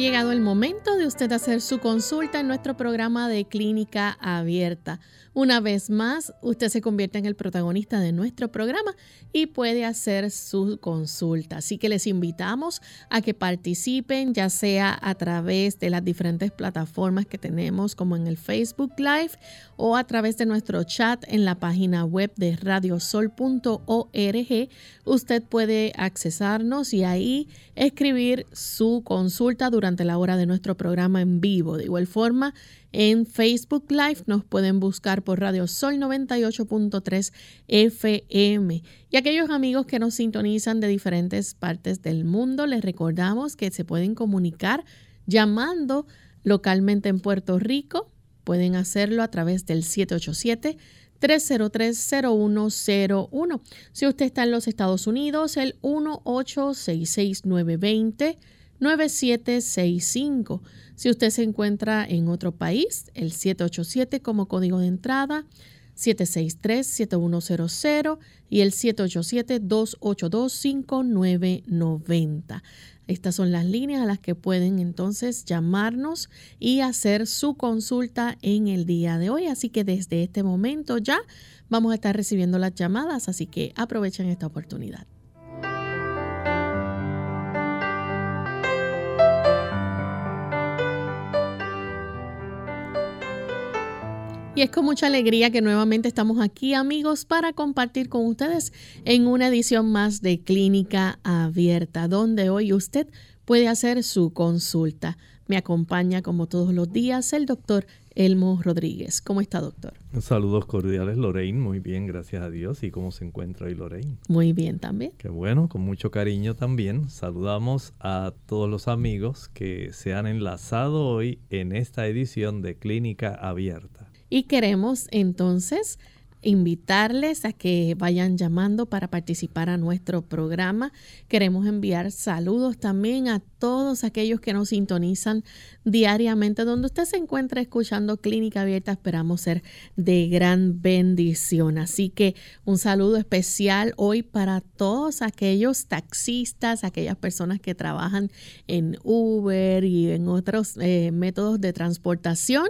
Llegado el momento de usted hacer su consulta en nuestro programa de clínica abierta. Una vez más, usted se convierte en el protagonista de nuestro programa y puede hacer su consulta. Así que les invitamos a que participen, ya sea a través de las diferentes plataformas que tenemos, como en el Facebook Live o a través de nuestro chat en la página web de radiosol.org. Usted puede accesarnos y ahí escribir su consulta durante la hora de nuestro programa en vivo. De igual forma, en Facebook Live nos pueden buscar por Radio Sol 98.3 FM. Y aquellos amigos que nos sintonizan de diferentes partes del mundo, les recordamos que se pueden comunicar llamando localmente en Puerto Rico. Pueden hacerlo a través del 787 303-0101. Si usted está en los Estados Unidos, el 1866920 9765. Si usted se encuentra en otro país, el 787 como código de entrada, 763-7100 y el 787-282-5990. Estas son las líneas a las que pueden entonces llamarnos y hacer su consulta en el día de hoy. Así que desde este momento ya vamos a estar recibiendo las llamadas, así que aprovechen esta oportunidad. Y es con mucha alegría que nuevamente estamos aquí, amigos, para compartir con ustedes en una edición más de Clínica Abierta, donde hoy usted puede hacer su consulta. Me acompaña, como todos los días, el doctor Elmo Rodríguez. ¿Cómo está, doctor? Saludos cordiales, Lorraine. Muy bien, gracias a Dios. ¿Y cómo se encuentra hoy, Lorraine? Muy bien también. Qué bueno, con mucho cariño también. Saludamos a todos los amigos que se han enlazado hoy en esta edición de Clínica Abierta. Y queremos entonces invitarles a que vayan llamando para participar a nuestro programa. Queremos enviar saludos también a todos aquellos que nos sintonizan diariamente, donde usted se encuentra escuchando Clínica Abierta. Esperamos ser de gran bendición. Así que un saludo especial hoy para todos aquellos taxistas, aquellas personas que trabajan en Uber y en otros eh, métodos de transportación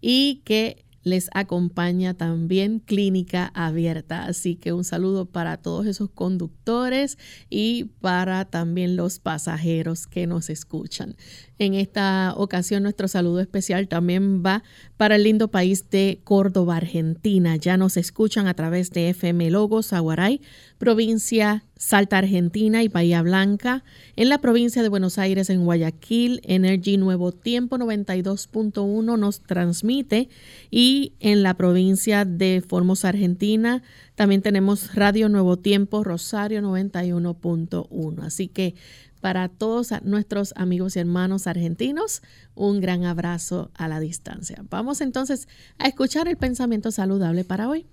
y que les acompaña también Clínica Abierta. Así que un saludo para todos esos conductores y para también los pasajeros que nos escuchan. En esta ocasión nuestro saludo especial también va para el lindo país de Córdoba, Argentina. Ya nos escuchan a través de FM Logos, Aguaray, provincia Salta, Argentina y Bahía Blanca. En la provincia de Buenos Aires, en Guayaquil, Energy Nuevo Tiempo 92.1 nos transmite. Y en la provincia de Formosa, Argentina, también tenemos Radio Nuevo Tiempo Rosario 91.1. Así que para todos nuestros amigos y hermanos argentinos, un gran abrazo a la distancia. Vamos entonces a escuchar el pensamiento saludable para hoy.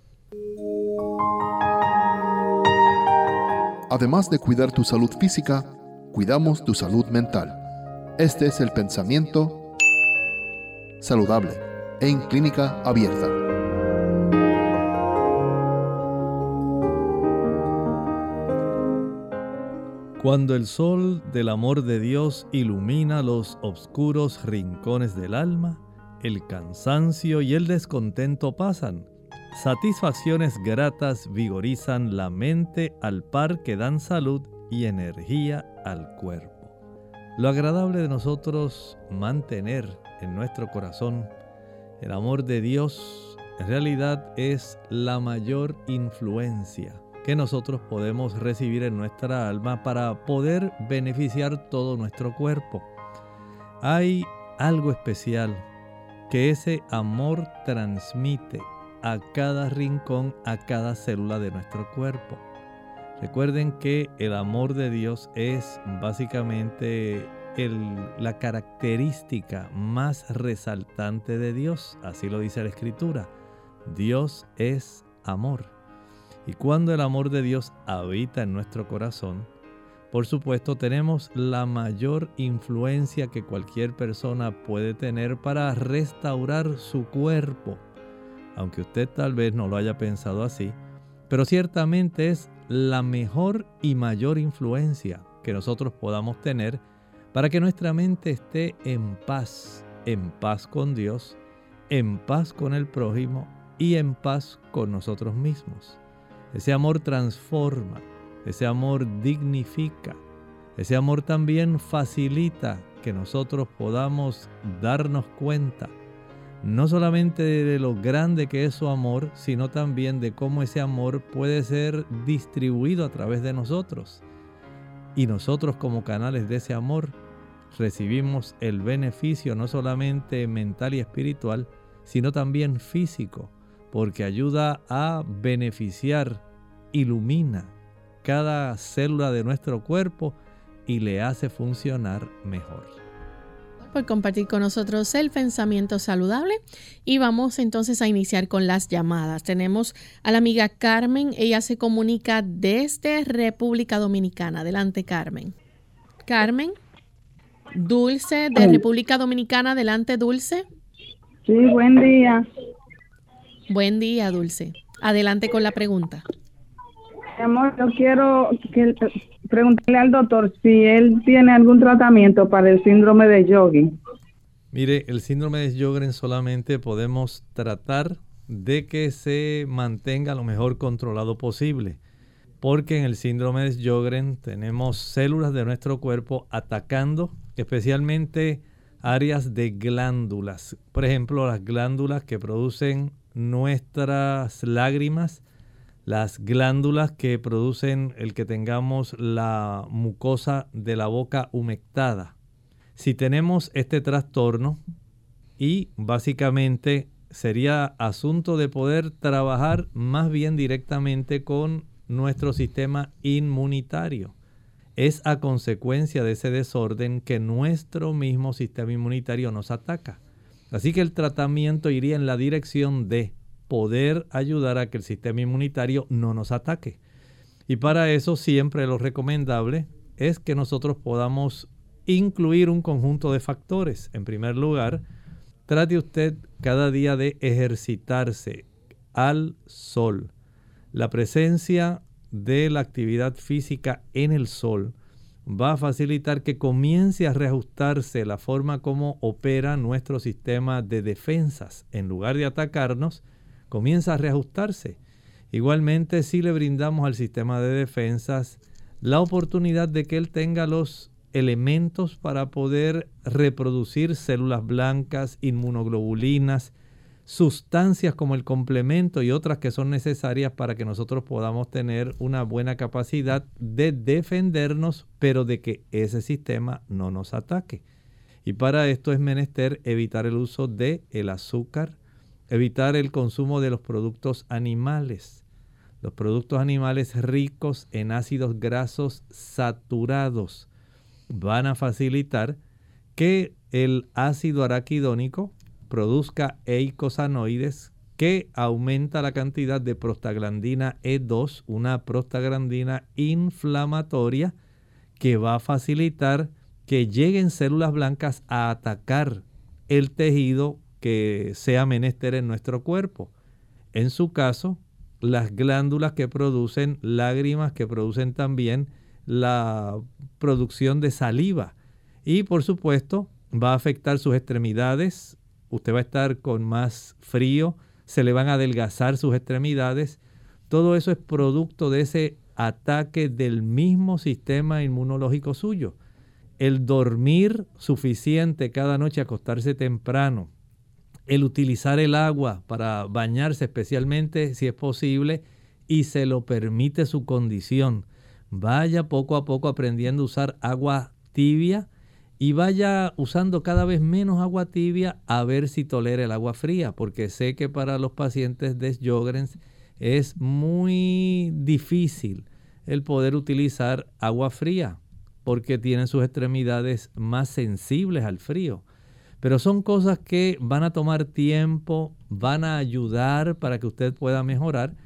Además de cuidar tu salud física, cuidamos tu salud mental. Este es el pensamiento saludable en clínica abierta. Cuando el sol del amor de Dios ilumina los oscuros rincones del alma, el cansancio y el descontento pasan. Satisfacciones gratas vigorizan la mente al par que dan salud y energía al cuerpo. Lo agradable de nosotros mantener en nuestro corazón el amor de Dios en realidad es la mayor influencia que nosotros podemos recibir en nuestra alma para poder beneficiar todo nuestro cuerpo. Hay algo especial que ese amor transmite a cada rincón, a cada célula de nuestro cuerpo. Recuerden que el amor de Dios es básicamente la característica más resaltante de Dios. Así lo dice la Escritura. Dios es amor. Y cuando el amor de Dios habita en nuestro corazón, por supuesto tenemos la mayor influencia que cualquier persona puede tener para restaurar su cuerpo. Aunque usted tal vez no lo haya pensado así, pero ciertamente es la mejor y mayor influencia que nosotros podamos tener para que nuestra mente esté en paz, en paz con Dios, en paz con el prójimo y en paz con nosotros mismos. Ese amor transforma, ese amor dignifica, ese amor también facilita que nosotros podamos darnos cuenta no solamente de lo grande que es su amor, sino también de cómo ese amor puede ser distribuido a través de nosotros. Y nosotros como canales de ese amor recibimos el beneficio no solamente mental y espiritual, sino también físico, porque ayuda a beneficiar, ilumina cada célula de nuestro cuerpo y le hace funcionar mejor. Por compartir con nosotros el pensamiento saludable y vamos entonces a iniciar con las llamadas. Tenemos a la amiga Carmen, ella se comunica desde República Dominicana. Adelante Carmen. Carmen. Dulce de República Dominicana. Adelante, Dulce. Sí, buen día. Buen día, Dulce. Adelante con la pregunta. Amor, yo quiero preguntarle al doctor si él tiene algún tratamiento para el síndrome de Yogi. Mire, el síndrome de Sjögren solamente podemos tratar de que se mantenga lo mejor controlado posible porque en el síndrome de Sjögren tenemos células de nuestro cuerpo atacando especialmente áreas de glándulas. Por ejemplo, las glándulas que producen nuestras lágrimas, las glándulas que producen el que tengamos la mucosa de la boca humectada. Si tenemos este trastorno y básicamente sería asunto de poder trabajar más bien directamente con nuestro sistema inmunitario. Es a consecuencia de ese desorden que nuestro mismo sistema inmunitario nos ataca. Así que el tratamiento iría en la dirección de poder ayudar a que el sistema inmunitario no nos ataque. Y para eso siempre lo recomendable es que nosotros podamos incluir un conjunto de factores. En primer lugar, trate usted cada día de ejercitarse al sol. La presencia de la actividad física en el sol va a facilitar que comience a reajustarse la forma como opera nuestro sistema de defensas. En lugar de atacarnos, comienza a reajustarse. Igualmente, si le brindamos al sistema de defensas la oportunidad de que él tenga los elementos para poder reproducir células blancas, inmunoglobulinas, sustancias como el complemento y otras que son necesarias para que nosotros podamos tener una buena capacidad de defendernos, pero de que ese sistema no nos ataque. Y para esto es menester evitar el uso de el azúcar, evitar el consumo de los productos animales. Los productos animales ricos en ácidos grasos saturados van a facilitar que el ácido araquidónico produzca eicosanoides que aumenta la cantidad de prostaglandina E2, una prostaglandina inflamatoria que va a facilitar que lleguen células blancas a atacar el tejido que sea menester en nuestro cuerpo. En su caso, las glándulas que producen lágrimas, que producen también la producción de saliva. Y por supuesto, va a afectar sus extremidades, usted va a estar con más frío, se le van a adelgazar sus extremidades. Todo eso es producto de ese ataque del mismo sistema inmunológico suyo. El dormir suficiente cada noche, acostarse temprano, el utilizar el agua para bañarse especialmente si es posible y se lo permite su condición. Vaya poco a poco aprendiendo a usar agua tibia y vaya usando cada vez menos agua tibia a ver si tolera el agua fría, porque sé que para los pacientes de Sjogren's es muy difícil el poder utilizar agua fría, porque tienen sus extremidades más sensibles al frío. Pero son cosas que van a tomar tiempo, van a ayudar para que usted pueda mejorar.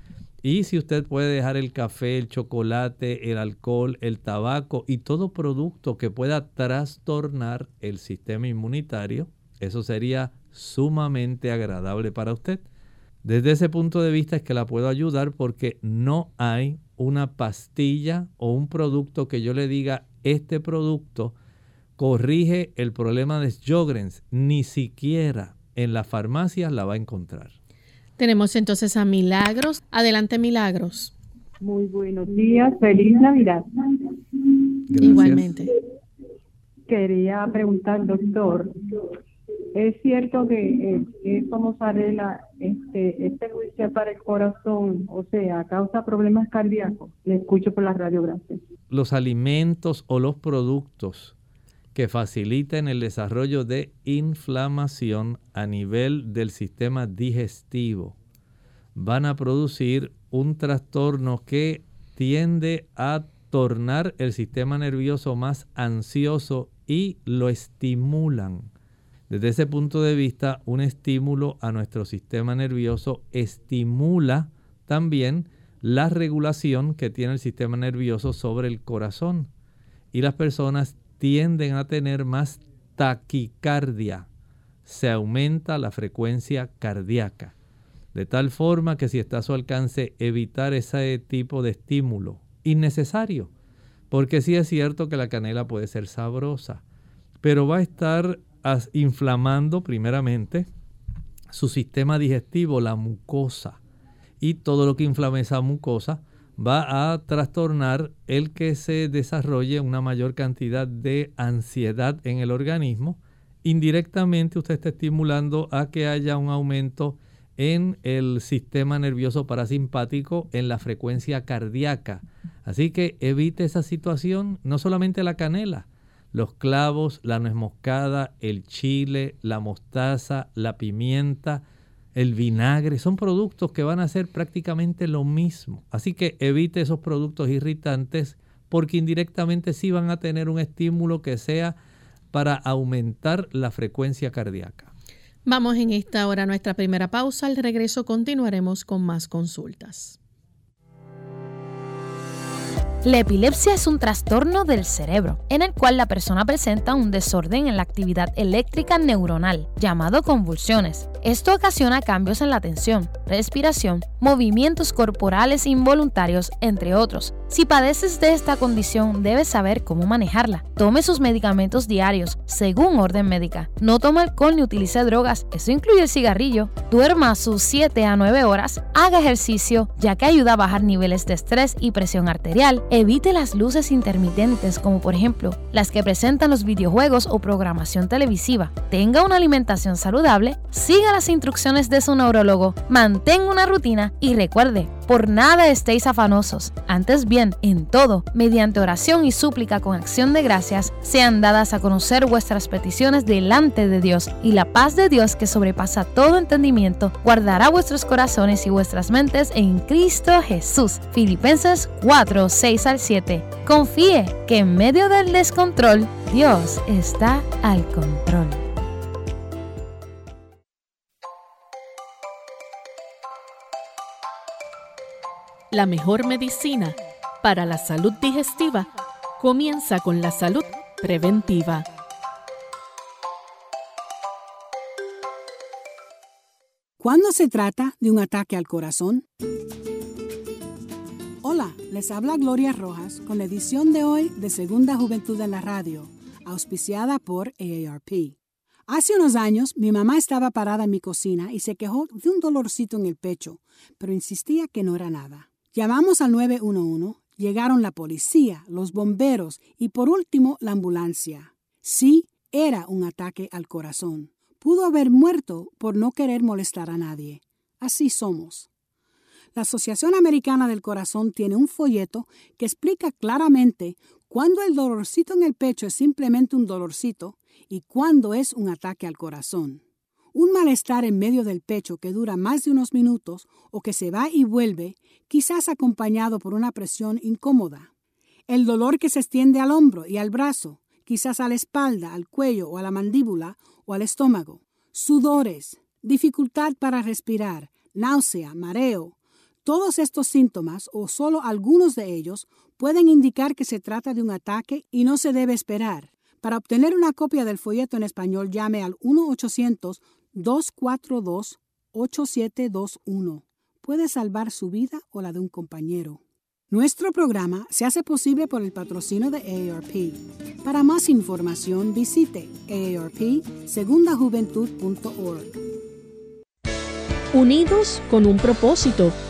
Y si usted puede dejar el café, el chocolate, el alcohol, el tabaco y todo producto que pueda trastornar el sistema inmunitario, eso sería sumamente agradable para usted. Desde ese punto de vista es que la puedo ayudar porque no hay una pastilla o un producto que yo le diga este producto corrige el problema de Sjogren's, ni siquiera en las farmacias la va a encontrar. Tenemos entonces a Milagros. Adelante, Milagros. Muy buenos días, feliz Navidad. Igualmente. Quería preguntar, doctor, es cierto que eh, esta mozzarella, este, este juicio para el corazón, o sea, causa problemas cardíacos. Le escucho por la radio, gracias. Los alimentos o los productos que faciliten el desarrollo de inflamación a nivel del sistema digestivo van a producir un trastorno que tiende a tornar el sistema nervioso más ansioso y lo estimulan desde ese punto de vista, un estímulo a nuestro sistema nervioso estimula también la regulación que tiene el sistema nervioso sobre el corazón. Y las personas tienden a tener más taquicardia. Se aumenta la frecuencia cardíaca. De tal forma que si está a su alcance evitar ese tipo de estímulo innecesario. Porque sí es cierto que la canela puede ser sabrosa, pero va a estar inflamando primeramente su sistema digestivo, la mucosa. Y todo lo que inflame esa mucosa va a trastornar el que se desarrolle una mayor cantidad de ansiedad en el organismo. Indirectamente usted está estimulando a que haya un aumento en el sistema nervioso parasimpático, en la frecuencia cardíaca. Así que evite esa situación, no solamente la canela, los clavos, la nuez moscada, el chile, la mostaza, la pimienta, el vinagre, son productos que van a hacer prácticamente lo mismo. Así que evite esos productos irritantes porque indirectamente sí van a tener un estímulo que sea para aumentar la frecuencia cardíaca. Vamos en esta hora a nuestra primera pausa. Al regreso continuaremos con más consultas. La epilepsia es un trastorno del cerebro, en el cual la persona presenta un desorden en la actividad eléctrica neuronal, llamado convulsiones. Esto ocasiona cambios en la atención, respiración, movimientos corporales involuntarios, entre otros. Si padeces de esta condición, debes saber cómo manejarla. Tome sus medicamentos diarios, según orden médica. No tome alcohol ni utilice drogas, eso incluye el cigarrillo. Duerma sus 7 a 9 horas, haga ejercicio, ya que ayuda a bajar niveles de estrés y presión arterial Evite las luces intermitentes como por ejemplo las que presentan los videojuegos o programación televisiva. Tenga una alimentación saludable, siga las instrucciones de su neurólogo, mantenga una rutina y recuerde, por nada estéis afanosos. Antes bien, en todo, mediante oración y súplica con acción de gracias, sean dadas a conocer vuestras peticiones delante de Dios y la paz de Dios que sobrepasa todo entendimiento guardará vuestros corazones y vuestras mentes en Cristo Jesús. Filipenses 4, 6 al 7. Confíe que en medio del descontrol, Dios está al control. La mejor medicina para la salud digestiva comienza con la salud preventiva. ¿Cuándo se trata de un ataque al corazón? Hola, les habla Gloria Rojas con la edición de hoy de Segunda Juventud en la Radio, auspiciada por AARP. Hace unos años mi mamá estaba parada en mi cocina y se quejó de un dolorcito en el pecho, pero insistía que no era nada. Llamamos al 911, llegaron la policía, los bomberos y por último la ambulancia. Sí, era un ataque al corazón. Pudo haber muerto por no querer molestar a nadie. Así somos. La Asociación Americana del Corazón tiene un folleto que explica claramente cuándo el dolorcito en el pecho es simplemente un dolorcito y cuándo es un ataque al corazón. Un malestar en medio del pecho que dura más de unos minutos o que se va y vuelve, quizás acompañado por una presión incómoda. El dolor que se extiende al hombro y al brazo, quizás a la espalda, al cuello o a la mandíbula o al estómago. Sudores, dificultad para respirar, náusea, mareo. Todos estos síntomas, o solo algunos de ellos, pueden indicar que se trata de un ataque y no se debe esperar. Para obtener una copia del folleto en español, llame al 1-800-242-8721. Puede salvar su vida o la de un compañero. Nuestro programa se hace posible por el patrocinio de AARP. Para más información visite aarpsegundajuventud.org. Unidos con un propósito,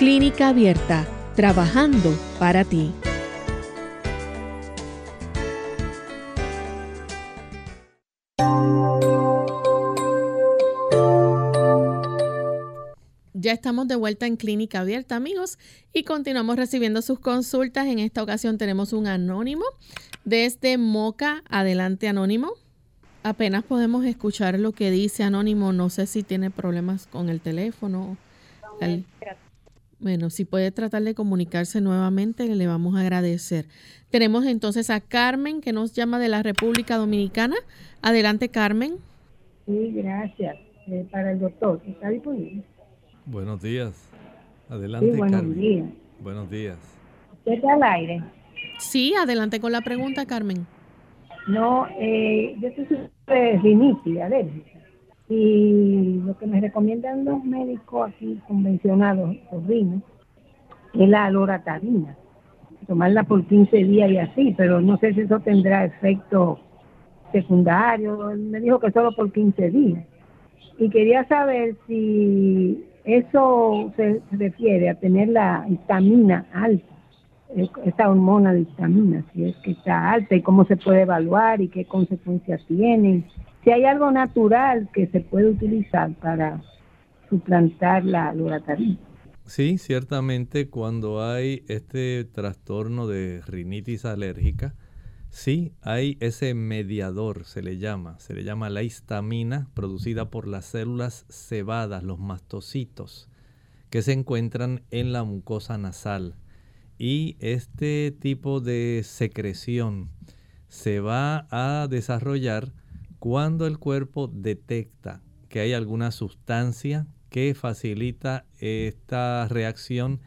Clínica Abierta, trabajando para ti. Ya estamos de vuelta en Clínica Abierta, amigos, y continuamos recibiendo sus consultas. En esta ocasión tenemos un anónimo desde Moca. Adelante, anónimo. Apenas podemos escuchar lo que dice anónimo. No sé si tiene problemas con el teléfono. Bueno, si puede tratar de comunicarse nuevamente, le vamos a agradecer. Tenemos entonces a Carmen, que nos llama de la República Dominicana. Adelante, Carmen. Sí, gracias. Eh, para el doctor, ¿está disponible? Buenos días. Adelante, buenos Días. Buenos días. ¿Usted está al aire? Sí, adelante con la pregunta, Carmen. No, eh, yo soy de rinitis, alérgica. Y lo que me recomiendan los médicos aquí convencionados, los rinos, es la loratadina. Tomarla por 15 días y así, pero no sé si eso tendrá efecto secundario. Me dijo que solo por 15 días. Y quería saber si eso se, refiere a tener la histamina alta, esta hormona de histamina, si es que está alta y cómo se puede evaluar y qué consecuencias tiene. Si hay algo natural que se puede utilizar para suplantar la loratadina. Sí, ciertamente cuando hay este trastorno de rinitis alérgica, Sí, hay ese mediador, se le llama, se le llama la histamina producida por las células cebadas, los mastocitos, que se encuentran en la mucosa nasal. Y este tipo de secreción se va a desarrollar cuando el cuerpo detecta que hay alguna sustancia que facilita esta reacción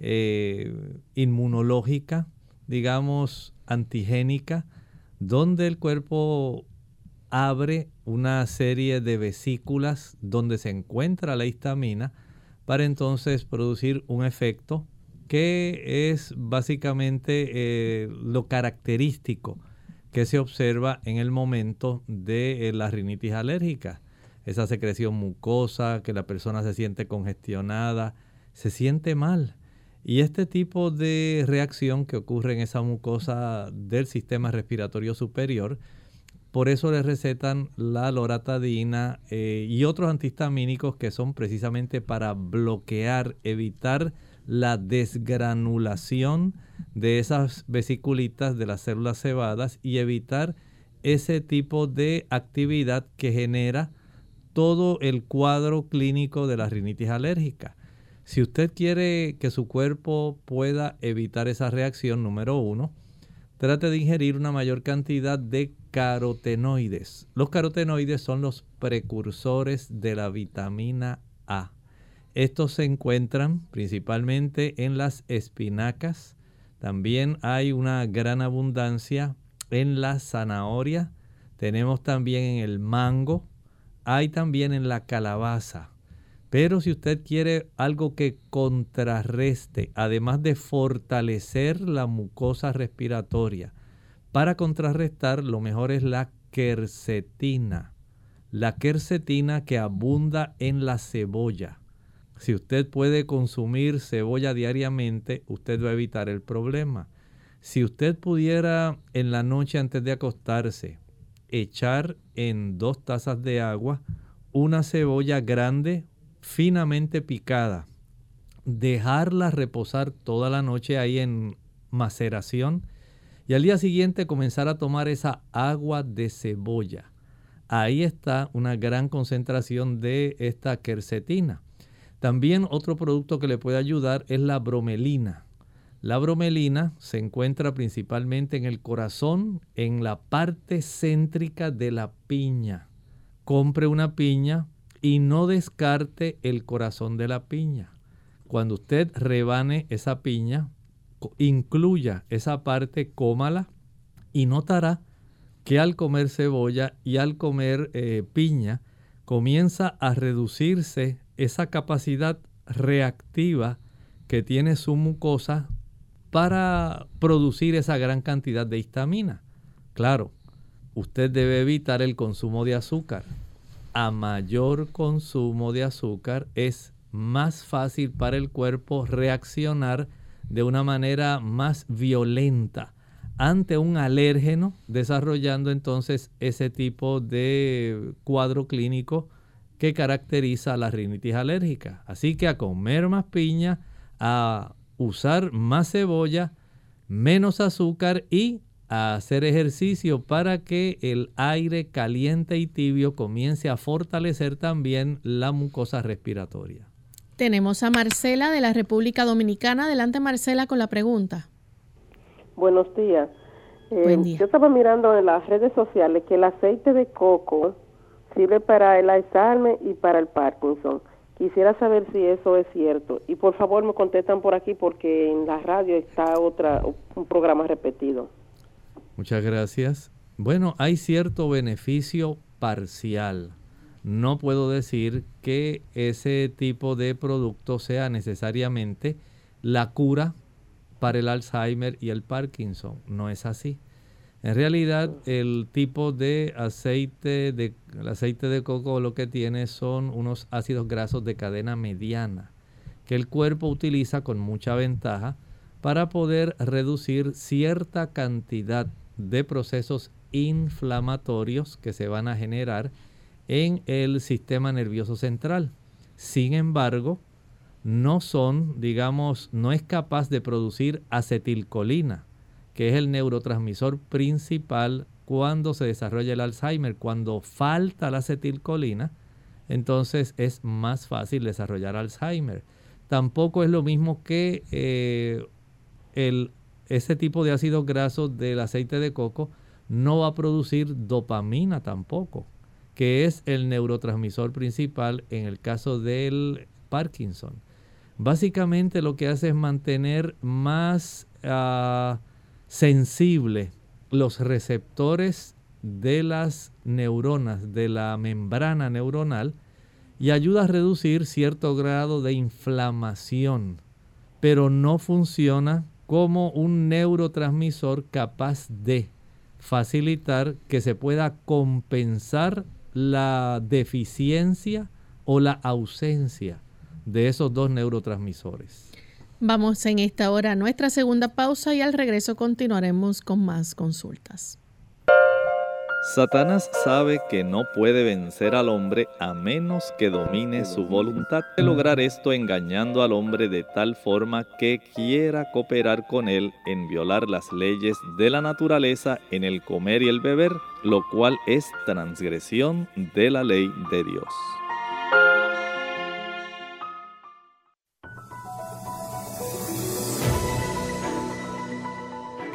eh, inmunológica, digamos, antigénica donde el cuerpo abre una serie de vesículas donde se encuentra la histamina para entonces producir un efecto que es básicamente eh, lo característico que se observa en el momento de eh, la rinitis alérgica. Esa secreción mucosa, que la persona se siente congestionada, se siente mal. Y este tipo de reacción que ocurre en esa mucosa del sistema respiratorio superior, por eso le recetan la loratadina eh, y otros antihistamínicos que son precisamente para bloquear, evitar la desgranulación de esas vesiculitas de las células cebadas y evitar ese tipo de actividad que genera todo el cuadro clínico de la rinitis alérgica. Si usted quiere que su cuerpo pueda evitar esa reacción, número uno, trate de ingerir una mayor cantidad de carotenoides. Los carotenoides son los precursores de la vitamina A. Estos se encuentran principalmente en las espinacas. También hay una gran abundancia en la zanahoria. Tenemos también en el mango. Hay también en la calabaza. Pero si usted quiere algo que contrarreste, además de fortalecer la mucosa respiratoria, para contrarrestar lo mejor es la quercetina. la quercetina que abunda en la cebolla. Si usted puede consumir cebolla diariamente, usted va a evitar el problema. Si usted pudiera en la noche antes de acostarse echar en dos tazas de agua una cebolla grande, finamente picada, dejarla reposar toda la noche ahí en maceración y al día siguiente comenzar a tomar esa agua de cebolla. Ahí está una gran concentración de esta quercetina. También otro producto que le puede ayudar es la bromelina. La bromelina se encuentra principalmente en el corazón, en la parte céntrica de la piña. Compre una piña y no descarte el corazón de la piña. Cuando usted rebane esa piña, incluya esa parte, cómala y notará que al comer cebolla y al comer eh, piña comienza a reducirse esa capacidad reactiva que tiene su mucosa para producir esa gran cantidad de histamina. Claro, usted debe evitar el consumo de azúcar. A mayor consumo de azúcar es más fácil para el cuerpo reaccionar de una manera más violenta ante un alérgeno, desarrollando entonces ese tipo de cuadro clínico que caracteriza la rinitis alérgica. Así que a comer más piña, a usar más cebolla, menos azúcar y a hacer ejercicio para que el aire caliente y tibio comience a fortalecer también la mucosa respiratoria. Tenemos a Marcela de la República Dominicana. Adelante Marcela con la pregunta. Buenos días. Eh, Buen día. Yo estaba mirando en las redes sociales que el aceite de coco sirve para el Alzheimer y para el Parkinson. Quisiera saber si eso es cierto. Y por favor me contestan por aquí porque en la radio está otra un programa repetido. Muchas gracias. Bueno, hay cierto beneficio parcial. No puedo decir que ese tipo de producto sea necesariamente la cura para el Alzheimer y el Parkinson. No es así. En realidad, el tipo de aceite de, aceite de coco lo que tiene son unos ácidos grasos de cadena mediana que el cuerpo utiliza con mucha ventaja para poder reducir cierta cantidad de procesos inflamatorios que se van a generar en el sistema nervioso central. Sin embargo, no son, digamos, no es capaz de producir acetilcolina que es el neurotransmisor principal cuando se desarrolla el Alzheimer. Cuando falta la acetilcolina, entonces es más fácil desarrollar Alzheimer. Tampoco es lo mismo que eh, el, ese tipo de ácidos grasos del aceite de coco no va a producir dopamina tampoco, que es el neurotransmisor principal en el caso del Parkinson. Básicamente lo que hace es mantener más ah, sensible los receptores de las neuronas, de la membrana neuronal, y ayuda a reducir cierto grado de inflamación, pero no funciona como un neurotransmisor capaz de facilitar que se pueda compensar la deficiencia o la ausencia de esos dos neurotransmisores. Vamos en esta hora a nuestra segunda pausa y al regreso continuaremos con más consultas. Satanás sabe que no puede vencer al hombre a menos que domine su voluntad. De lograr esto engañando al hombre de tal forma que quiera cooperar con él en violar las leyes de la naturaleza en el comer y el beber, lo cual es transgresión de la ley de Dios.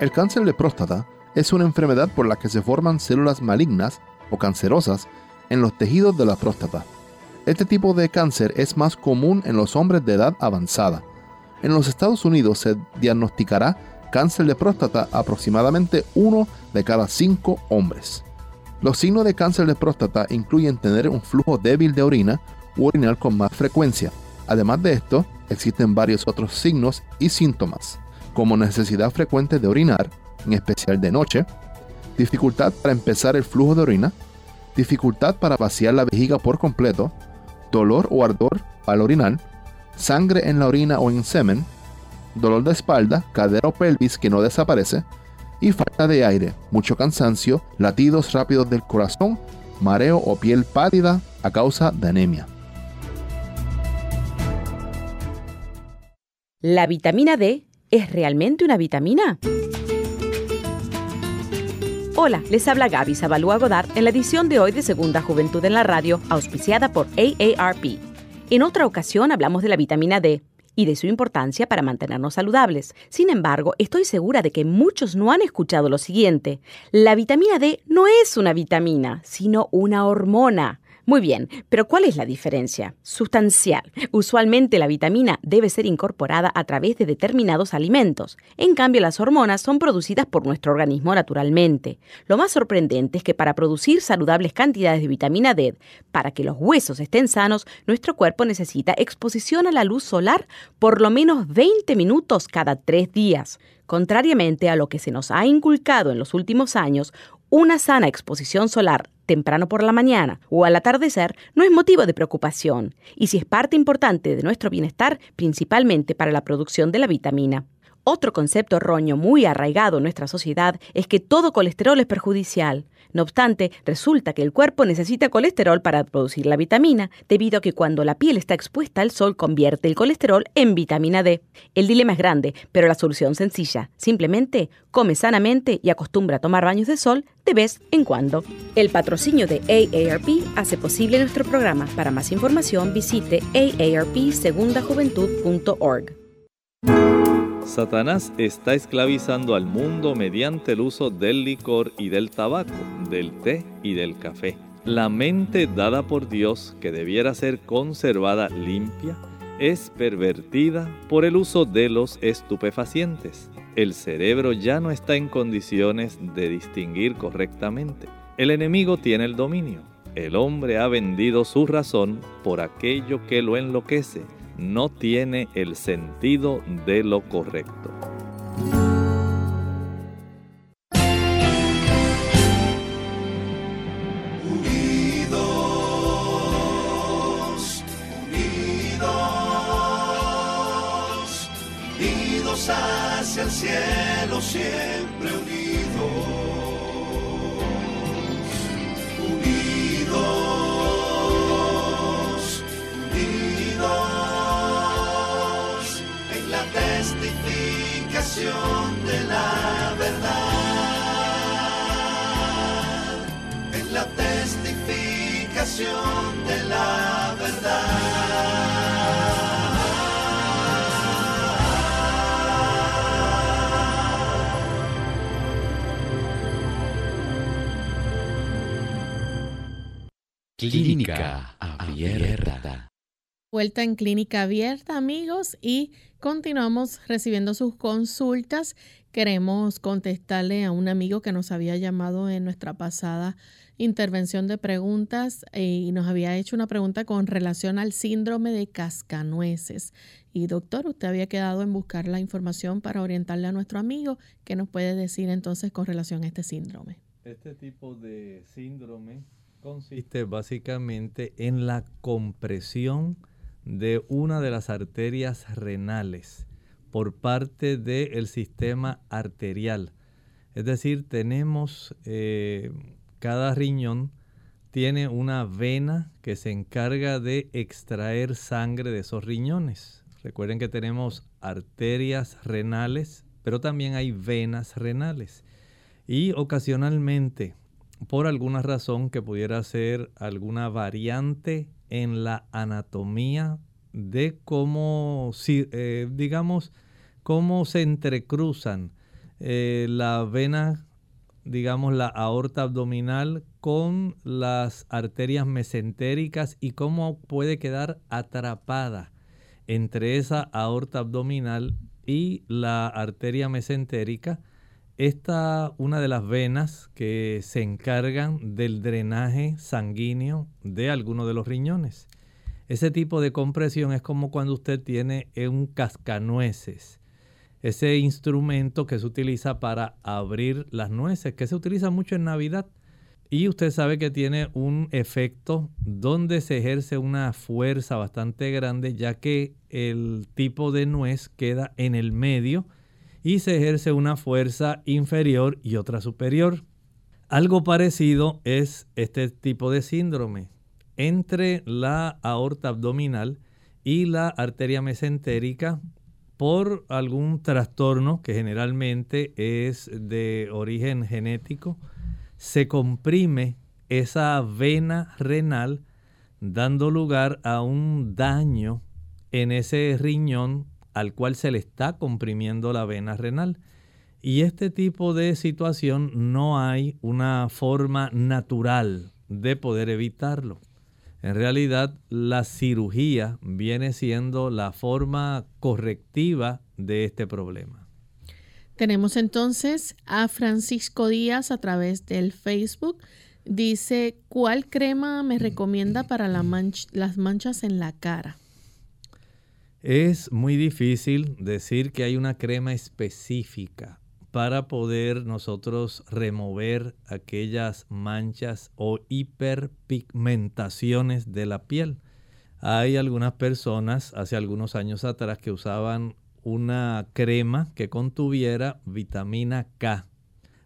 El cáncer de próstata es una enfermedad por la que se forman células malignas o cancerosas en los tejidos de la próstata. Este tipo de cáncer es más común en los hombres de edad avanzada. En los Estados Unidos se diagnosticará cáncer de próstata aproximadamente uno de cada cinco hombres. Los signos de cáncer de próstata incluyen tener un flujo débil de orina u orinar con más frecuencia. Además de esto, existen varios otros signos y síntomas como necesidad frecuente de orinar, en especial de noche, dificultad para empezar el flujo de orina, dificultad para vaciar la vejiga por completo, dolor o ardor al orinar, sangre en la orina o en semen, dolor de espalda, cadera o pelvis que no desaparece, y falta de aire, mucho cansancio, latidos rápidos del corazón, mareo o piel pálida a causa de anemia. ¿La vitamina D es realmente una vitamina? Hola, les habla Gaby Zabalúa Godard en la edición de hoy de Segunda Juventud en la Radio, auspiciada por AARP. En otra ocasión hablamos de la vitamina D y de su importancia para mantenernos saludables. Sin embargo, estoy segura de que muchos no han escuchado lo siguiente. La vitamina D no es una vitamina, sino una hormona. Muy bien, pero ¿cuál es la diferencia? Sustancial. Usualmente la vitamina debe ser incorporada a través de determinados alimentos. En cambio, las hormonas son producidas por nuestro organismo naturalmente. Lo más sorprendente es que para producir saludables cantidades de vitamina D, para que los huesos estén sanos, nuestro cuerpo necesita exposición a la luz solar por lo menos 20 minutos cada tres días. Contrariamente a lo que se nos ha inculcado en los últimos años, una sana exposición solar temprano por la mañana o al atardecer no es motivo de preocupación y si es parte importante de nuestro bienestar, principalmente para la producción de la vitamina. Otro concepto erróneo muy arraigado en nuestra sociedad es que todo colesterol es perjudicial. No obstante, resulta que el cuerpo necesita colesterol para producir la vitamina, debido a que cuando la piel está expuesta al sol convierte el colesterol en vitamina D. El dilema es grande, pero la solución sencilla. Simplemente come sanamente y acostumbra a tomar baños de sol de vez en cuando. El patrocinio de AARP hace posible nuestro programa. Para más información visite aarpsegundajuventud.org. Satanás está esclavizando al mundo mediante el uso del licor y del tabaco, del té y del café. La mente dada por Dios, que debiera ser conservada limpia, es pervertida por el uso de los estupefacientes. El cerebro ya no está en condiciones de distinguir correctamente. El enemigo tiene el dominio. El hombre ha vendido su razón por aquello que lo enloquece no tiene el sentido de lo correcto. Unidos, unidos, unidos hacia el cielo, siempre unidos. De la verdad, en la testificación de la verdad. Clínica Abierta. Vuelta en Clínica Abierta, amigos, y continuamos recibiendo sus consultas. Queremos contestarle a un amigo que nos había llamado en nuestra pasada intervención de preguntas eh, y nos había hecho una pregunta con relación al síndrome de cascanueces. Y doctor, usted había quedado en buscar la información para orientarle a nuestro amigo. ¿Qué nos puede decir entonces con relación a este síndrome? Este tipo de síndrome consiste básicamente en la compresión de una de las arterias renales por parte del sistema arterial. Es decir, tenemos eh, cada riñón tiene una vena que se encarga de extraer sangre de esos riñones. Recuerden que tenemos arterias renales, pero también hay venas renales. Y ocasionalmente, por alguna razón que pudiera ser alguna variante en la anatomía de cómo, eh, digamos, cómo se entrecruzan eh, la vena, digamos, la aorta abdominal con las arterias mesentéricas y cómo puede quedar atrapada entre esa aorta abdominal y la arteria mesentérica. Esta una de las venas que se encargan del drenaje sanguíneo de alguno de los riñones. Ese tipo de compresión es como cuando usted tiene un cascanueces, ese instrumento que se utiliza para abrir las nueces, que se utiliza mucho en Navidad. y usted sabe que tiene un efecto donde se ejerce una fuerza bastante grande ya que el tipo de nuez queda en el medio y se ejerce una fuerza inferior y otra superior. Algo parecido es este tipo de síndrome. Entre la aorta abdominal y la arteria mesentérica por algún trastorno que generalmente es de origen genético, se comprime esa vena renal dando lugar a un daño en ese riñón al cual se le está comprimiendo la vena renal. Y este tipo de situación no hay una forma natural de poder evitarlo. En realidad, la cirugía viene siendo la forma correctiva de este problema. Tenemos entonces a Francisco Díaz a través del Facebook. Dice, ¿cuál crema me recomienda para las manchas en la cara? Es muy difícil decir que hay una crema específica para poder nosotros remover aquellas manchas o hiperpigmentaciones de la piel. Hay algunas personas hace algunos años atrás que usaban una crema que contuviera vitamina K,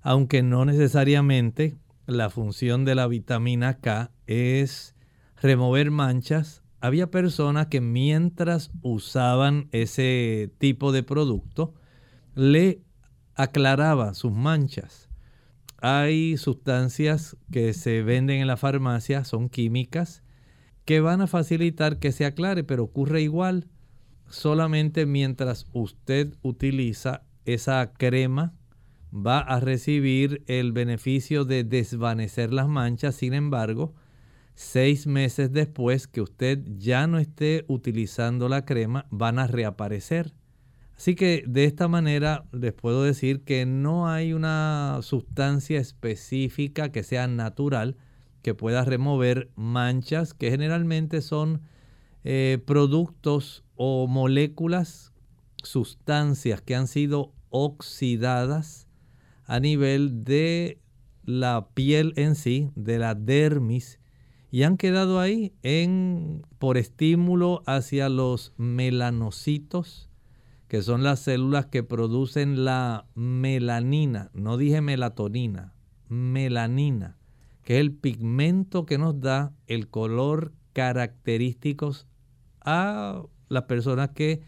aunque no necesariamente la función de la vitamina K es remover manchas había personas que mientras usaban ese tipo de producto, le aclaraba sus manchas. Hay sustancias que se venden en la farmacia, son químicas, que van a facilitar que se aclare, pero ocurre igual solamente mientras usted utiliza esa crema va a recibir el beneficio de desvanecer las manchas, sin embargo, seis meses después que usted ya no esté utilizando la crema, van a reaparecer. Así que de esta manera les puedo decir que no hay una sustancia específica que sea natural que pueda remover manchas que generalmente son eh, productos o moléculas, sustancias que han sido oxidadas a nivel de la piel en sí, de la dermis y han quedado ahí en, por estímulo hacia los melanocitos, que son las células que producen la melanina, no dije melatonina, melanina, que es el pigmento que nos da el color característico a las personas que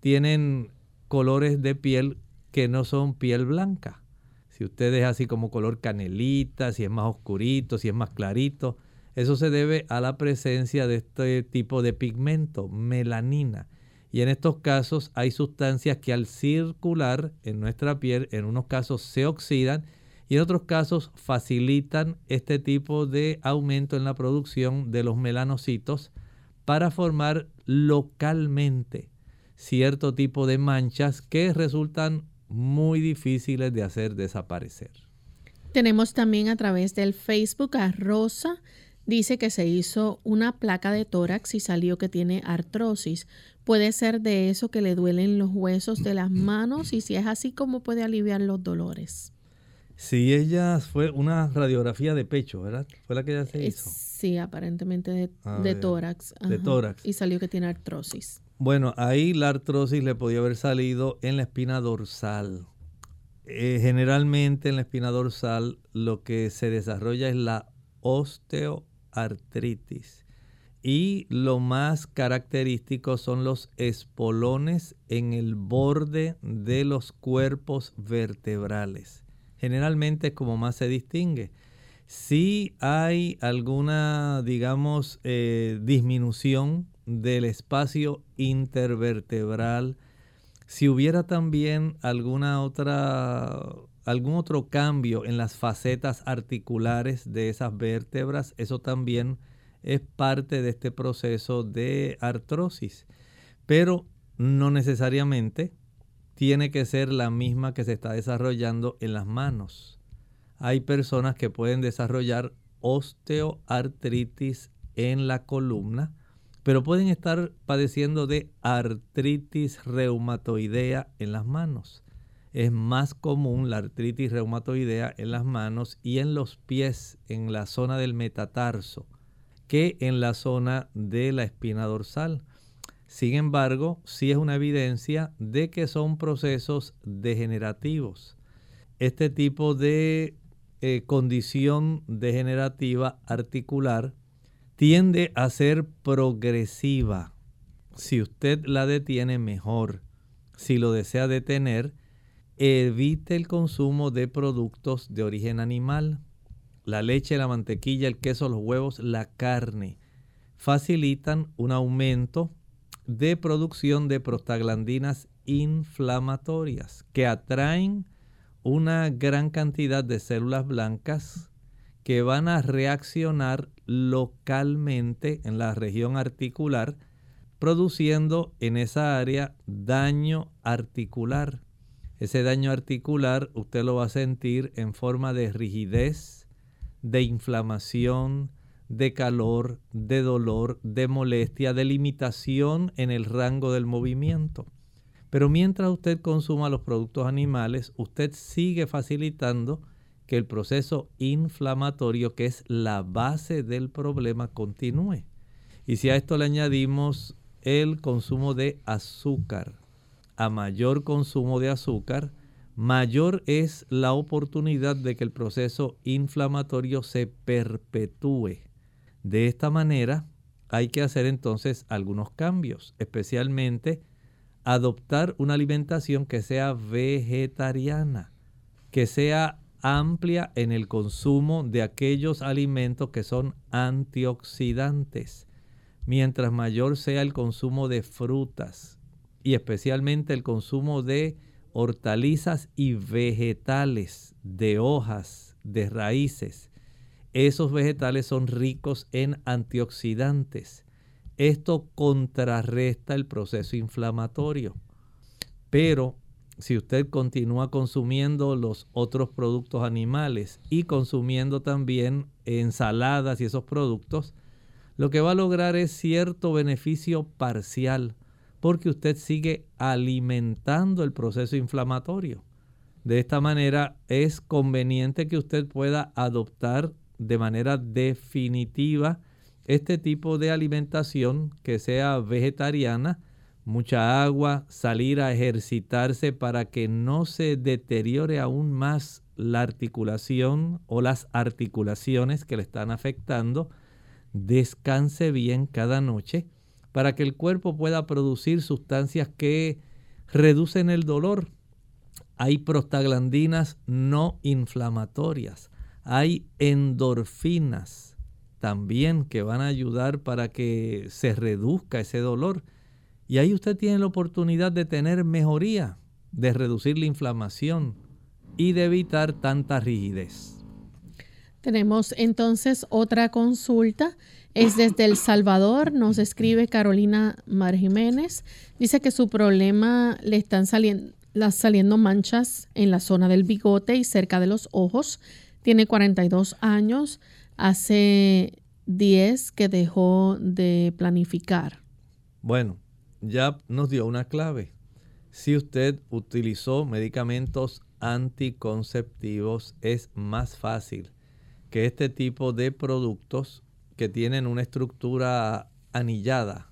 tienen colores de piel que no son piel blanca. Si usted es así como color canelita, si es más oscurito, si es más clarito, eso se debe a la presencia de este tipo de pigmento, melanina. Y en estos casos hay sustancias que al circular en nuestra piel, en unos casos se oxidan y en otros casos facilitan este tipo de aumento en la producción de los melanocitos para formar localmente cierto tipo de manchas que resultan muy difíciles de hacer desaparecer. Tenemos también a través del Facebook a Rosa Dice que se hizo una placa de tórax y salió que tiene artrosis. Puede ser de eso que le duelen los huesos de las manos y si es así, ¿cómo puede aliviar los dolores? Si ella fue una radiografía de pecho, ¿verdad? Fue la que ella se hizo. Sí, aparentemente de, tórax. De tórax. Y salió que tiene artrosis. Bueno, ahí la artrosis le podía haber salido en la espina dorsal. Eh, generalmente en la espina dorsal lo que se desarrolla es la osteo artritis. Y lo más característico son los espolones en el borde de los cuerpos vertebrales. Generalmente es como más se distingue. Si hay alguna, digamos, eh, disminución del espacio intervertebral, si hubiera también alguna otra algún otro cambio en las facetas articulares de esas vértebras, eso también es parte de este proceso de artrosis. Pero no necesariamente tiene que ser la misma que se está desarrollando en las manos. Hay personas que pueden desarrollar osteoartritis en la columna, pero pueden estar padeciendo de artritis reumatoidea en las manos. Es más común la artritis reumatoidea en las manos y en los pies, en la zona del metatarso, que en la zona de la espina dorsal. Sin embargo, sí es una evidencia de que son procesos degenerativos. Este tipo de eh, condición degenerativa articular tiende a ser progresiva. Si usted la detiene mejor. Si lo desea detener, evite el consumo de productos de origen animal. La leche, la mantequilla, el queso, los huevos, la carne facilitan un aumento de producción de prostaglandinas inflamatorias que atraen una gran cantidad de células blancas que van a reaccionar localmente en la región articular, produciendo en esa área daño articular. Ese daño articular usted lo va a sentir en forma de rigidez, de inflamación, de calor, de dolor, de molestia, de limitación en el rango del movimiento. Pero mientras usted consuma los productos animales, usted sigue facilitando que el proceso inflamatorio, que es la base del problema, continúe. Y si a esto le añadimos el consumo de azúcar, a mayor consumo de azúcar, mayor es la oportunidad de que el proceso inflamatorio se perpetúe. De esta manera, hay que hacer entonces algunos cambios, especialmente adoptar una alimentación que sea vegetariana, que sea amplia en el consumo de aquellos alimentos que son antioxidantes. Mientras mayor sea el consumo de frutas, y especialmente el consumo de hortalizas y vegetales, de hojas, de raíces. Esos vegetales son ricos en antioxidantes. Esto contrarresta el proceso inflamatorio. Pero si usted continúa consumiendo los otros productos animales y consumiendo también ensaladas y esos productos, lo que va a lograr es cierto beneficio parcial porque usted sigue alimentando el proceso inflamatorio. De esta manera es conveniente que usted pueda adoptar de manera definitiva este tipo de alimentación que sea vegetariana, mucha agua, salir a ejercitarse para que no se deteriore aún más la articulación o las articulaciones que le están afectando, descanse bien cada noche para que el cuerpo pueda producir sustancias que reducen el dolor. Hay prostaglandinas no inflamatorias, hay endorfinas también que van a ayudar para que se reduzca ese dolor. Y ahí usted tiene la oportunidad de tener mejoría, de reducir la inflamación y de evitar tanta rigidez. Tenemos entonces otra consulta es desde El Salvador, nos escribe Carolina Mar Jiménez. Dice que su problema le están saliendo, saliendo manchas en la zona del bigote y cerca de los ojos. Tiene 42 años. Hace 10 que dejó de planificar. Bueno, ya nos dio una clave. Si usted utilizó medicamentos anticonceptivos, es más fácil que este tipo de productos que tienen una estructura anillada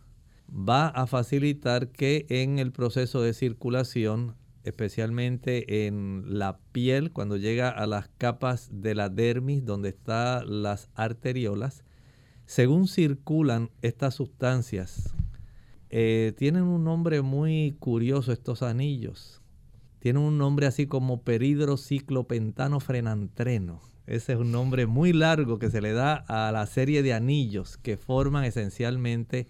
va a facilitar que en el proceso de circulación, especialmente en la piel, cuando llega a las capas de la dermis donde están las arteriolas, según circulan estas sustancias, eh, tienen un nombre muy curioso estos anillos. Tienen un nombre así como peridrociclopentano frenantreno ese es un nombre muy largo que se le da a la serie de anillos que forman esencialmente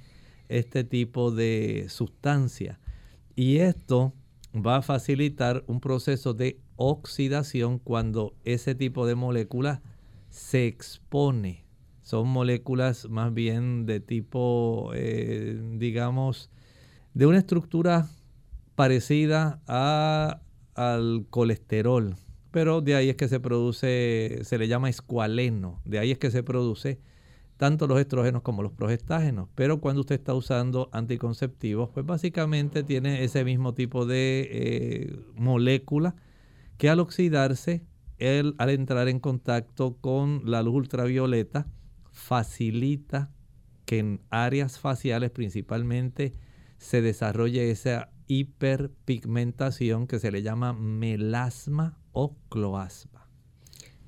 este tipo de sustancia. Y esto va a facilitar un proceso de oxidación cuando ese tipo de molécula se expone. Son moléculas más bien de tipo, eh, digamos, de una estructura parecida al colesterol pero de ahí es que se produce, se le llama escualeno, de ahí es que se produce tanto los estrógenos como los progestágenos. Pero cuando usted está usando anticonceptivos, pues básicamente tiene ese mismo tipo de eh, molécula que al oxidarse, al entrar en contacto con la luz ultravioleta, facilita que en áreas faciales principalmente se desarrolle esa hiperpigmentación que se le llama melasma o cloasma.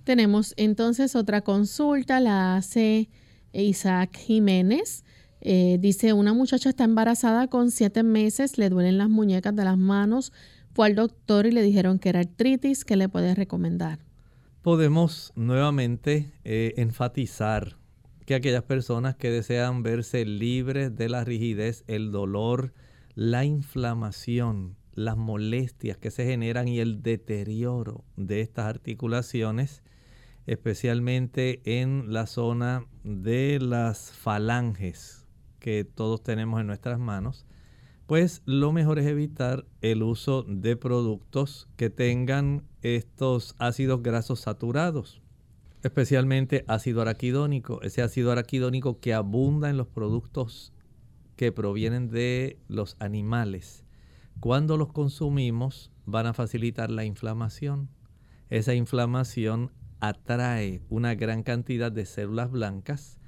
Tenemos entonces otra consulta, la hace Isaac Jiménez. Eh, dice, una muchacha está embarazada con siete meses, le duelen las muñecas de las manos, fue al doctor y le dijeron que era artritis, ¿qué le puede recomendar? Podemos nuevamente eh, enfatizar que aquellas personas que desean verse libres de la rigidez, el dolor, la inflamación, las molestias que se generan y el deterioro de estas articulaciones, especialmente en la zona de las falanges que todos tenemos en nuestras manos, pues lo mejor es evitar el uso de productos que tengan estos ácidos grasos saturados, especialmente ácido araquidónico, ese ácido araquidónico que abunda en los productos que provienen de los animales. Cuando los consumimos van a facilitar la inflamación. Esa inflamación atrae una gran cantidad de células blancas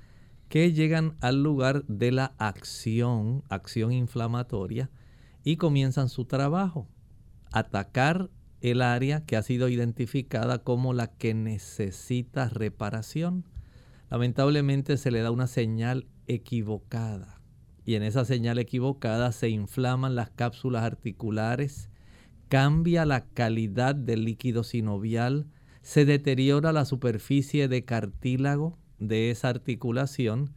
que llegan al lugar de la acción, acción inflamatoria, y comienzan su trabajo, atacar el área que ha sido identificada como la que necesita reparación. Lamentablemente se le da una señal equivocada y en esa señal equivocada se inflaman las cápsulas articulares, cambia la calidad del líquido sinovial, se deteriora la superficie de cartílago de esa articulación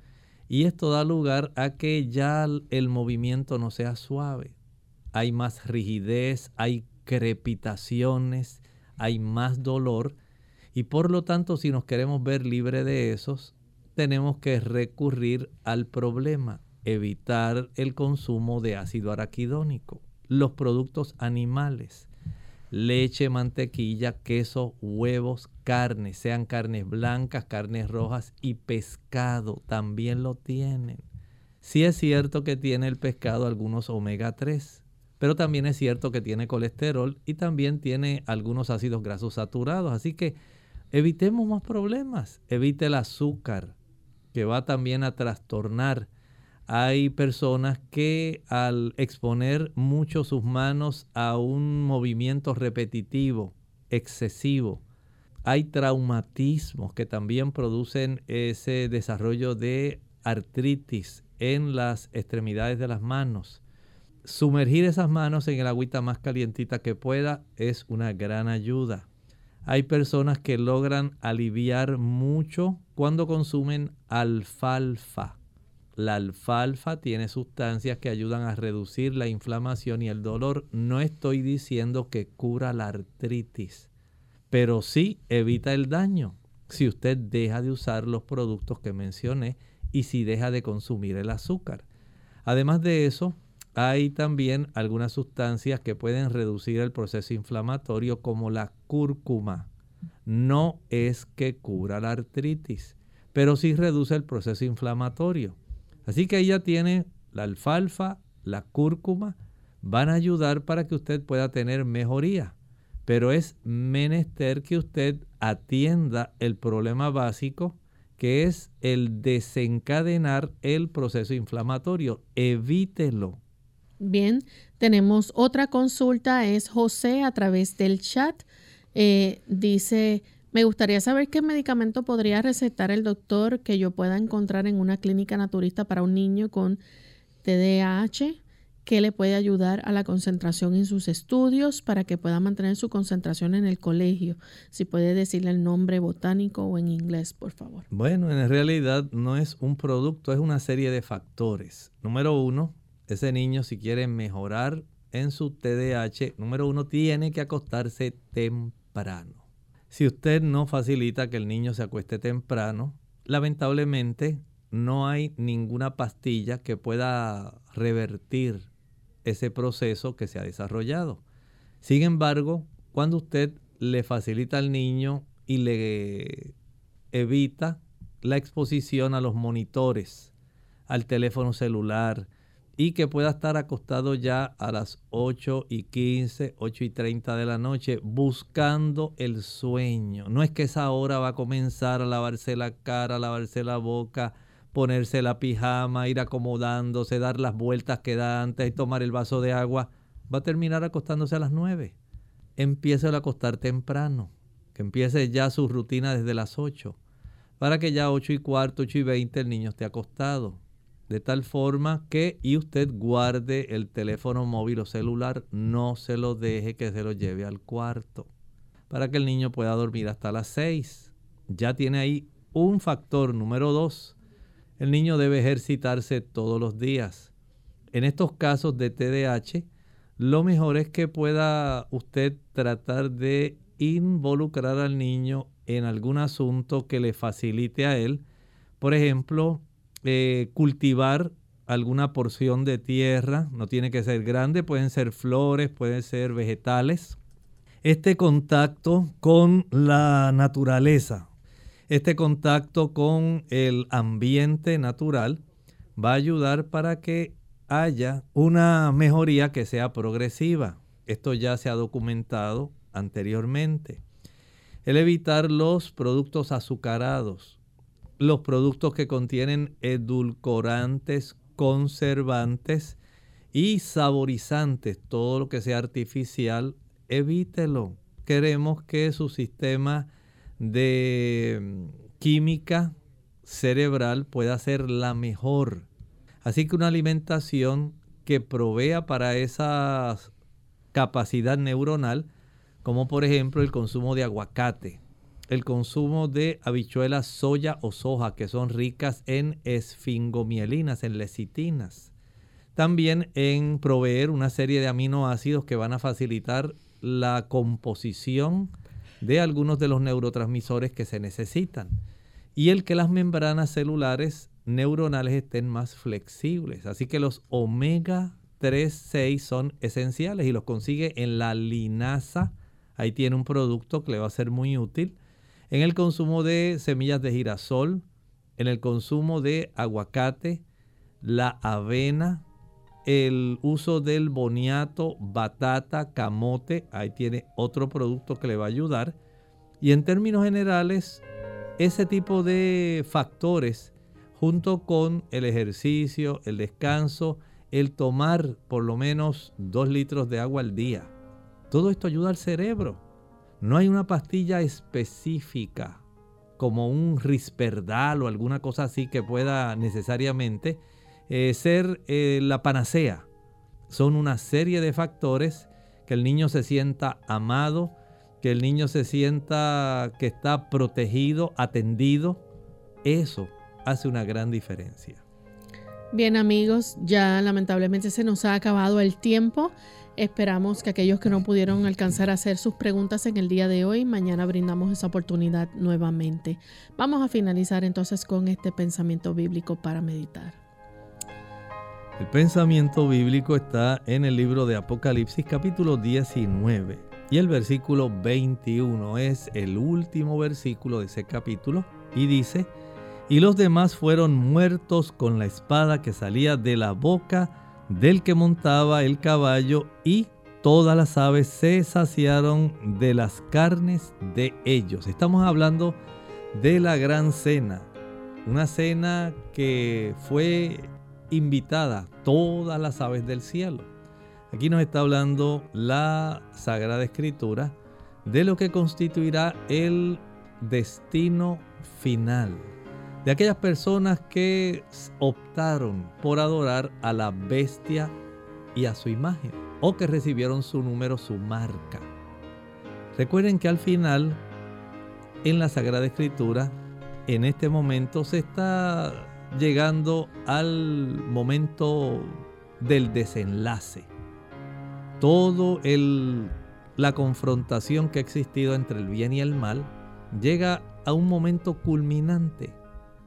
y esto da lugar a que ya el movimiento no sea suave. Hay más rigidez, hay crepitaciones, hay más dolor y por lo tanto si nos queremos ver libre de esos, tenemos que recurrir al problema, evitar el consumo de ácido araquidónico, los productos animales, leche, mantequilla, queso, huevos, carnes, sean carnes blancas, carnes rojas y pescado, también lo tienen. Sí es cierto que tiene el pescado algunos omega 3, pero también es cierto que tiene colesterol y también tiene algunos ácidos grasos saturados, así que evitemos más problemas, evite el azúcar, que va también a trastornar hay personas que al exponer mucho sus manos a un movimiento repetitivo, excesivo, hay traumatismos que también producen ese desarrollo de artritis en las extremidades de las manos. Sumergir esas manos en el agüita más calientita que pueda es una gran ayuda. Hay personas que logran aliviar mucho cuando consumen alfalfa. La alfalfa tiene sustancias que ayudan a reducir la inflamación y el dolor. No estoy diciendo que cura la artritis, pero sí evita el daño si usted deja de usar los productos que mencioné y si deja de consumir el azúcar. Además de eso, hay también algunas sustancias que pueden reducir el proceso inflamatorio como la cúrcuma. No es que cura la artritis, pero sí reduce el proceso inflamatorio. Así que ella tiene la alfalfa, la cúrcuma, van a ayudar para que usted pueda tener mejoría. Pero es menester que usted atienda el problema básico que es el desencadenar el proceso inflamatorio. Evítelo. Bien, tenemos otra consulta, es José a través del chat. Eh, dice, me gustaría saber qué medicamento podría recetar el doctor que yo pueda encontrar en una clínica naturista para un niño con TDAH que le puede ayudar a la concentración en sus estudios para que pueda mantener su concentración en el colegio. Si puede decirle el nombre botánico o en inglés, por favor. Bueno, en realidad no es un producto, es una serie de factores. Número uno, ese niño si quiere mejorar en su TDAH, número uno, tiene que acostarse temprano. Si usted no facilita que el niño se acueste temprano, lamentablemente no hay ninguna pastilla que pueda revertir ese proceso que se ha desarrollado. Sin embargo, cuando usted le facilita al niño y le evita la exposición a los monitores, al teléfono celular y que pueda estar acostado ya a las 8 y 15, 8 y 30 de la noche buscando el sueño. No es que esa hora va a comenzar a lavarse la cara, lavarse la boca, ponerse la pijama, ir acomodándose, dar las vueltas que da antes y tomar el vaso de agua. Va a terminar acostándose a las 9. Empiece a acostar temprano, que empiece ya su rutina desde las 8 para que ya 8 y cuarto, 8 y 20 el niño esté acostado. De tal forma que y usted guarde el teléfono móvil o celular, no se lo deje que se lo lleve al cuarto, para que el niño pueda dormir hasta las 6. Ya tiene ahí un factor número 2. El niño debe ejercitarse todos los días. En estos casos de TDAH, lo mejor es que pueda usted tratar de involucrar al niño en algún asunto que le facilite a él. Por ejemplo, eh, cultivar alguna porción de tierra, no tiene que ser grande, pueden ser flores, pueden ser vegetales. Este contacto con la naturaleza, este contacto con el ambiente natural va a ayudar para que haya una mejoría que sea progresiva. Esto ya se ha documentado anteriormente el evitar los productos azucarados, los productos que contienen edulcorantes, conservantes y saborizantes, todo lo que sea artificial, evítelo. Queremos que su sistema de mm, química cerebral pueda ser la mejor. Así que una alimentación que provea para esa capacidad neuronal como por ejemplo el consumo de aguacate, el consumo de habichuelas, soya o soja, que son ricas en esfingomielinas, en lecitinas. También en proveer una serie de aminoácidos que van a facilitar la composición de algunos de los neurotransmisores que se necesitan. Y el que las membranas celulares neuronales estén más flexibles. Así que los omega 3, 6 son esenciales y los consigue en la linaza Ahí tiene un producto que le va a ser muy útil. En el consumo de semillas de girasol, en el consumo de aguacate, la avena, el uso del boniato, batata, camote, ahí tiene otro producto que le va a ayudar. Y en términos generales, ese tipo de factores, junto con el ejercicio, el descanso, el tomar por lo menos dos litros de agua al día, todo esto ayuda al cerebro. No hay una pastilla específica como un risperdal o alguna cosa así que pueda necesariamente eh, ser eh, la panacea. Son una serie de factores que el niño se sienta amado, que el niño se sienta que está protegido, atendido. Eso hace una gran diferencia. Bien amigos, ya lamentablemente se nos ha acabado el tiempo. Esperamos que aquellos que no pudieron alcanzar a hacer sus preguntas en el día de hoy, mañana brindamos esa oportunidad nuevamente. Vamos a finalizar entonces con este pensamiento bíblico para meditar. El pensamiento bíblico está en el libro de Apocalipsis capítulo 19 y el versículo 21 es el último versículo de ese capítulo y dice, y los demás fueron muertos con la espada que salía de la boca del que montaba el caballo y todas las aves se saciaron de las carnes de ellos. Estamos hablando de la gran cena, una cena que fue invitada todas las aves del cielo. Aquí nos está hablando la Sagrada Escritura de lo que constituirá el destino final de aquellas personas que optaron por adorar a la bestia y a su imagen, o que recibieron su número, su marca. Recuerden que al final, en la Sagrada Escritura, en este momento se está llegando al momento del desenlace. Todo el la confrontación que ha existido entre el bien y el mal llega a un momento culminante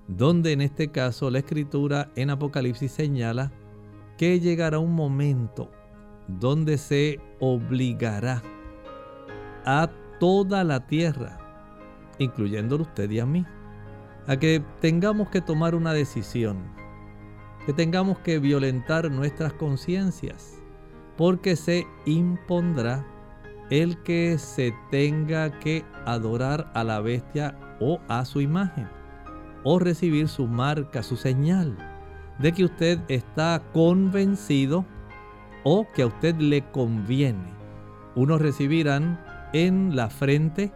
donde en este caso la escritura en Apocalipsis señala que llegará un momento donde se obligará a toda la tierra, incluyendo usted y a mí, a que tengamos que tomar una decisión, que tengamos que violentar nuestras conciencias, porque se impondrá el que se tenga que adorar a la bestia o a su imagen, o recibir su marca, su señal, de que usted está convencido o que a usted le conviene. Unos recibirán en la frente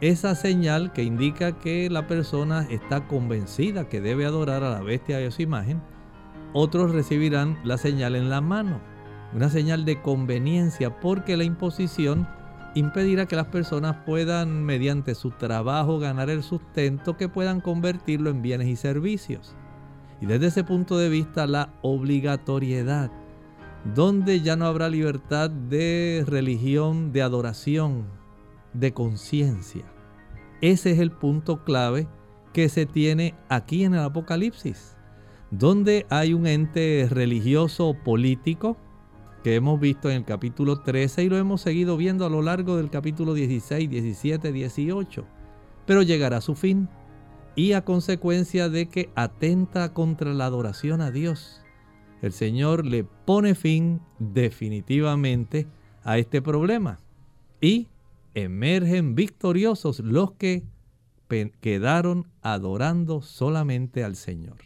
esa señal que indica que la persona está convencida que debe adorar a la bestia y a su imagen. Otros recibirán la señal en la mano, una señal de conveniencia porque la imposición impedirá que las personas puedan mediante su trabajo ganar el sustento que puedan convertirlo en bienes y servicios. Y desde ese punto de vista la obligatoriedad, donde ya no habrá libertad de religión, de adoración, de conciencia. Ese es el punto clave que se tiene aquí en el Apocalipsis, donde hay un ente religioso político que hemos visto en el capítulo 13 y lo hemos seguido viendo a lo largo del capítulo 16, 17, 18, pero llegará a su fin y a consecuencia de que atenta contra la adoración a Dios. El Señor le pone fin definitivamente a este problema y emergen victoriosos los que quedaron adorando solamente al Señor.